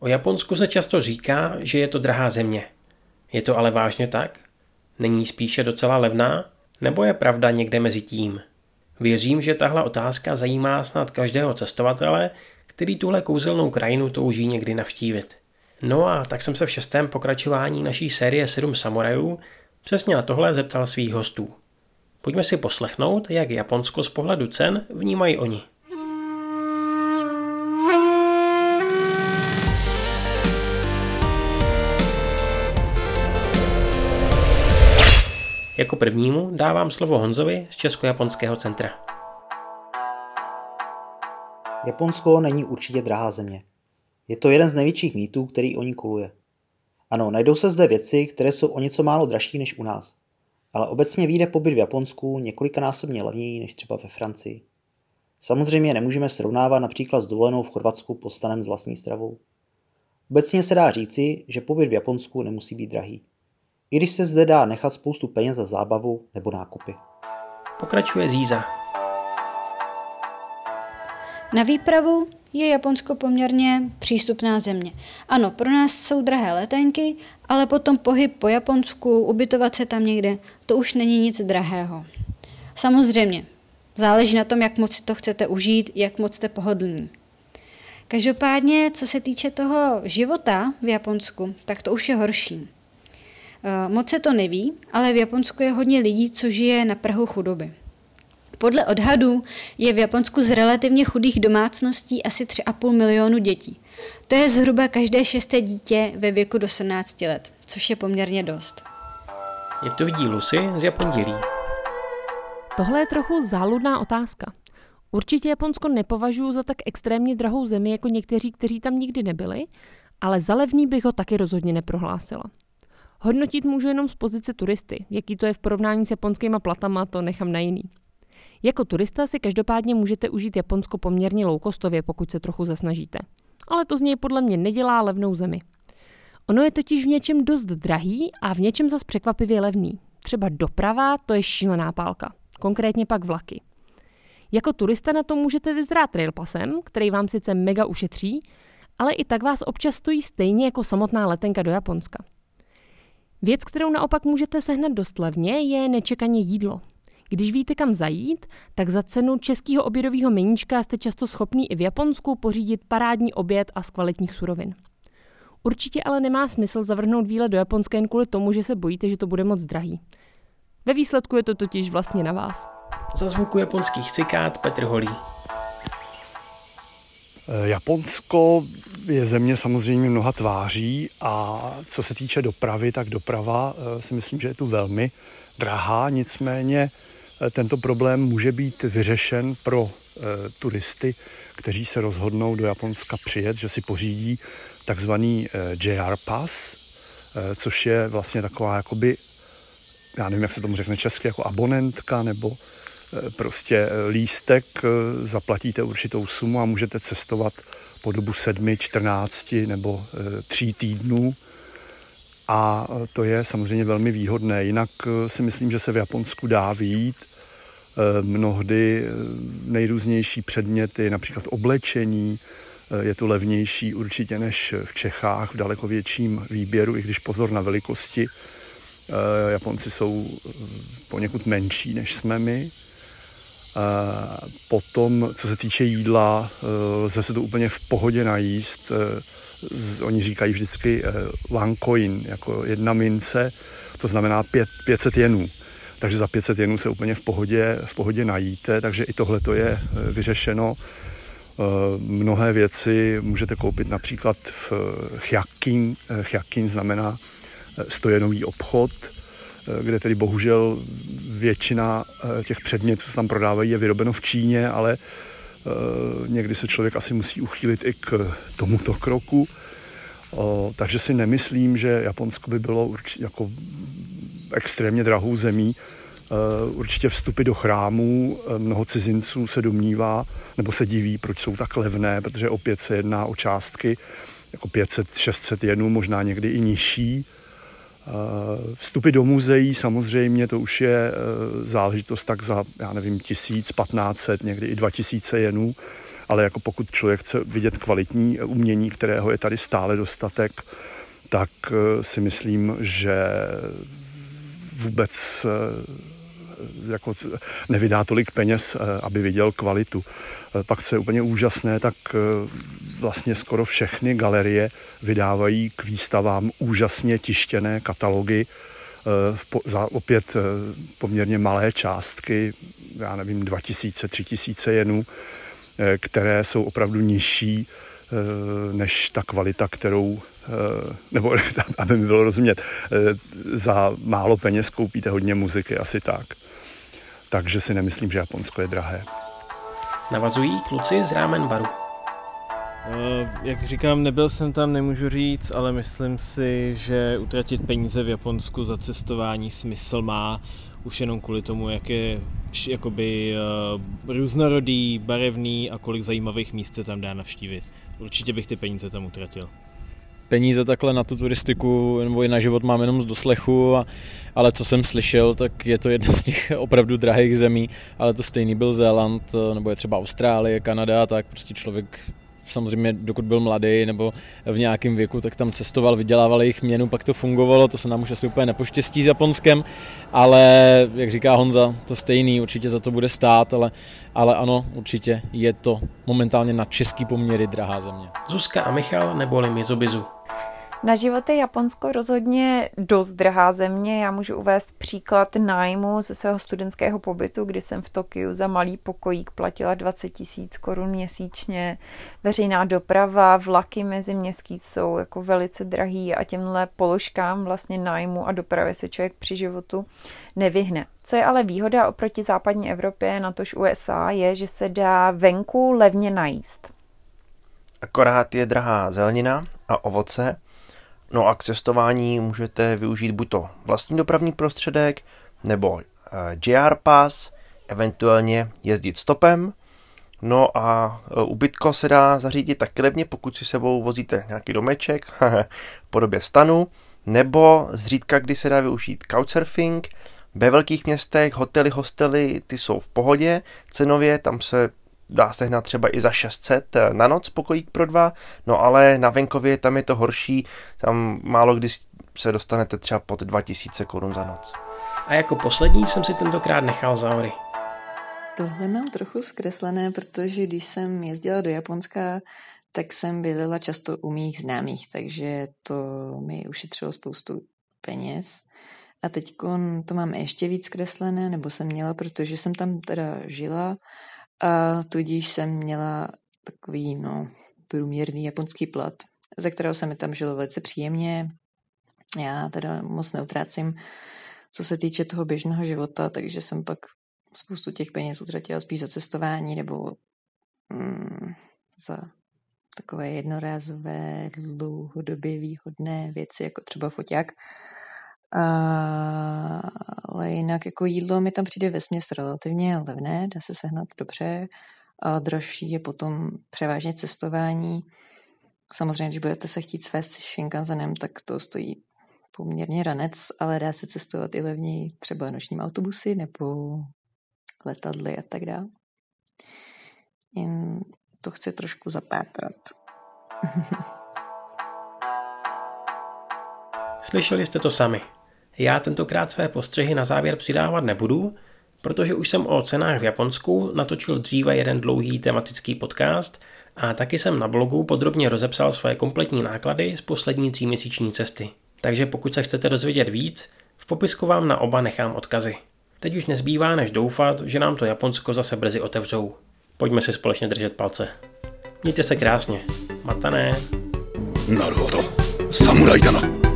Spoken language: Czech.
O Japonsku se často říká, že je to drahá země. Je to ale vážně tak? Není spíše docela levná? Nebo je pravda někde mezi tím? Věřím, že tahle otázka zajímá snad každého cestovatele, který tuhle kouzelnou krajinu touží někdy navštívit. No a tak jsem se v šestém pokračování naší série 7 samurajů přesně na tohle zeptal svých hostů. Pojďme si poslechnout, jak Japonsko z pohledu cen vnímají oni. Jako prvnímu dávám slovo Honzovi z Česko-japonského centra. Japonsko není určitě drahá země. Je to jeden z největších mýtů, který o ní koluje. Ano, najdou se zde věci, které jsou o něco málo dražší než u nás. Ale obecně vyjde pobyt v Japonsku několikanásobně levněji než třeba ve Francii. Samozřejmě nemůžeme srovnávat například s dovolenou v Chorvatsku pod stanem s vlastní stravou. Obecně se dá říci, že pobyt v Japonsku nemusí být drahý. I když se zde dá nechat spoustu peněz za zábavu nebo nákupy. Pokračuje Zíza. Na výpravu je Japonsko poměrně přístupná země. Ano, pro nás jsou drahé letenky, ale potom pohyb po Japonsku, ubytovat se tam někde, to už není nic drahého. Samozřejmě, záleží na tom, jak moc si to chcete užít, jak moc jste pohodlní. Každopádně, co se týče toho života v Japonsku, tak to už je horší. Eh, moc se to neví, ale v Japonsku je hodně lidí, co žije na prahu chudoby. Podle odhadů je v Japonsku z relativně chudých domácností asi 3,5 milionu dětí. To je zhruba každé šesté dítě ve věku do 17 let, což je poměrně dost. Jak to vidí Lucy z Japondílí? Tohle je trochu záludná otázka. Určitě Japonsko nepovažuji za tak extrémně drahou zemi jako někteří, kteří tam nikdy nebyli, ale za levný bych ho taky rozhodně neprohlásila. Hodnotit můžu jenom z pozice turisty. Jaký to je v porovnání s japonskýma platama, to nechám na jiný. Jako turista si každopádně můžete užít Japonsko poměrně loukostově, pokud se trochu zasnažíte. Ale to z něj podle mě nedělá levnou zemi. Ono je totiž v něčem dost drahý a v něčem zas překvapivě levný. Třeba doprava, to je šílená pálka. Konkrétně pak vlaky. Jako turista na to můžete vyzrát railpasem, který vám sice mega ušetří, ale i tak vás občas stojí stejně jako samotná letenka do Japonska. Věc, kterou naopak můžete sehnat dost levně, je nečekaně jídlo. Když víte, kam zajít, tak za cenu českého obědového meníčka jste často schopný i v Japonsku pořídit parádní oběd a z kvalitních surovin. Určitě ale nemá smysl zavrhnout výlet do Japonska jen kvůli tomu, že se bojíte, že to bude moc drahý. Ve výsledku je to totiž vlastně na vás. Za zvuku japonských cikát Petr Holý. Eh, Japonsko je země samozřejmě mnoha tváří a co se týče dopravy, tak doprava eh, si myslím, že je tu velmi drahá, nicméně eh, tento problém může být vyřešen pro turisty, kteří se rozhodnou do Japonska přijet, že si pořídí takzvaný JR Pass, což je vlastně taková jakoby, já nevím, jak se tomu řekne česky, jako abonentka nebo prostě eh, lístek, eh, zaplatíte určitou sumu a můžete cestovat po dobu sedmi, čtrnácti nebo eh, tří týdnů. A to je samozřejmě velmi výhodné. Jinak si myslím, že se v Japonsku dá vyjít. Mnohdy nejrůznější předměty, například oblečení, je to levnější určitě než v Čechách v daleko větším výběru, i když pozor na velikosti. Japonci jsou poněkud menší, než jsme my. Potom, co se týče jídla, eh, lze se to úplně v pohodě najíst. Eh, oni říkají vždycky eh, one coin, jako jedna mince, to znamená 500 jenů. Takže za 500 jenů se úplně v pohodě, v pohodě najíte, takže i tohle to je vyřešeno. Mnohé věci můžete koupit například v Hyakin. Hyakin znamená stojenový obchod, kde tedy bohužel většina eh, těch předmětů, co tam prodávají, je vyrobeno v Číně, ale eh, někdy se člověk asi musí uchýlit i k tomuto kroku. Takže si nemyslím, že Japonsko by bylo jako extrémně drahou zemí. Eh, určitě vstupy do chrámů, mnoho cizinců se domnívá, nebo se diví, proč jsou tak levné, protože opět se jedná o částky jako 500-600 jenů, možná někdy i nižší. Eh, vstupy do muzeí samozřejmě to už je eh, záležitost tak za, já nevím, tisíc, patnácet, někdy i dva tisíce jenů. ale jako pokud člověk chce vidět kvalitní umění, kterého je tady stále dostatek, tak si myslím, že vůbec jako nevydá tolik peněz, aby viděl kvalitu. Pak, co je úplně úžasné, tak vlastně skoro všechny galerie vydávají k výstavám úžasně tištěné katalogy eh, za opět eh, poměrně malé částky, já nevím, 2000, 3000 jenů, eh, které jsou opravdu nižší než ta kvalita, kterou, nebo aby mi bylo rozumět, za málo peněz koupíte hodně muziky, asi tak. Takže si nemyslím, že Japonsko je drahé. Navazují kluci z Rámen baru. Eh, jak říkám, nebyl jsem tam, nemůžu říct, ale myslím si, že utratit peníze v Japonsku za cestování smysl má už jenom kvůli tomu, jak je jakoby uh, různorodý, barevný a kolik zajímavých míst se tam dá navštívit. Určitě bych ty peníze tam utratil. Peníze takhle na tu turistiku nebo i na život mám jenom z doslechu, a, ale co jsem slyšel, tak je to jedna z těch opravdu drahých zemí, ale to stejný byl Zéland, nebo je třeba Austrálie, Kanada, tak prostě člověk samozřejmě dokud byl mladý nebo v nějakém věku, tak tam cestoval, vydělával jejich měnu, pak to fungovalo, to se nám už asi úplně nepoštěstí s Japonskem, ale jak říká Honza, to stejný, určitě za to bude stát, ale, ale ano, určitě je to momentálně na český poměry drahá země. Zuzka a Michal neboli Mizubizu. Na život je Japonsko rozhodně dost drahá země. Já můžu uvést příklad nájmu ze svého studentského pobytu, kdy jsem v Tokiu za malý pokojík platila 20 tisíc korun měsíčně. Veřejná doprava, vlaky mezi městský jsou jako velice drahý a těmhle položkám vlastně nájmu a dopravy se člověk při životu nevyhne. Co je ale výhoda oproti západní Evropě, natož USA, je, že se dá venku levně najíst. Akorát je drahá zelenina a ovoce, No a k cestování můžete využít buď to vlastní dopravní prostředek, nebo JR eh, Pass, eventuálně jezdit stopem. No a eh, ubytko se dá zařídit tak levně, pokud si sebou vozíte nějaký domeček v podobě stanu, nebo zřídka, kdy se dá využít couchsurfing. Ve velkých městech hotely, hostely, ty jsou v pohodě, cenově tam se dá se hnat třeba i za 600 eh, na noc pokojík pro dva, no ale na venkově tam je to horší, tam málo kdy se dostanete třeba pod 2000 korun za noc. A jako poslední jsem si tentokrát nechal za hory. Tohle mám trochu zkreslené, protože když jsem jezdila do Japonska, tak jsem bydlela často u mých známých, takže to mi ušetřilo spoustu peněz. A teď to mám ještě víc kreslené, nebo jsem měla, protože jsem tam teda žila a tudíž jsem měla takový, no, průměrný japonský plat, ze kterého se mi tam žilo velice příjemně. Já teda moc neutrácím, co se týče toho běžného života, takže jsem pak spoustu těch peněz utratila spíš za cestování nebo mm, za takové jednorázové, dlouhodobě výhodné věci, jako třeba foťák. Ale jinak jako jídlo mi tam přijde ve směs relativně levné, dá se sehnat dobře. A dražší je potom převážně cestování. Samozřejmě, když budete se chtít svést Shinkansenem, tak to stojí poměrně ranec, ale dá se cestovat i levněji třeba nočním autobusy nebo letadly a tak dále. Jen to chci trošku zapátrat. Slyšeli jste to sami. Já tentokrát své postřehy na závěr přidávat nebudu, protože už jsem o cenách v Japonsku natočil dříve jeden dlouhý tematický podcast a taky jsem na blogu podrobně rozepsal své kompletní náklady z poslední tříměsíční cesty. Takže pokud se chcete dozvědět víc, v popisku vám na oba nechám odkazy. Teď už nezbývá než doufat, že nám to Japonsko zase brzy otevřou. Pojďme si společně držet palce. Mějte se krásně. Matané. なるほど。侍だな。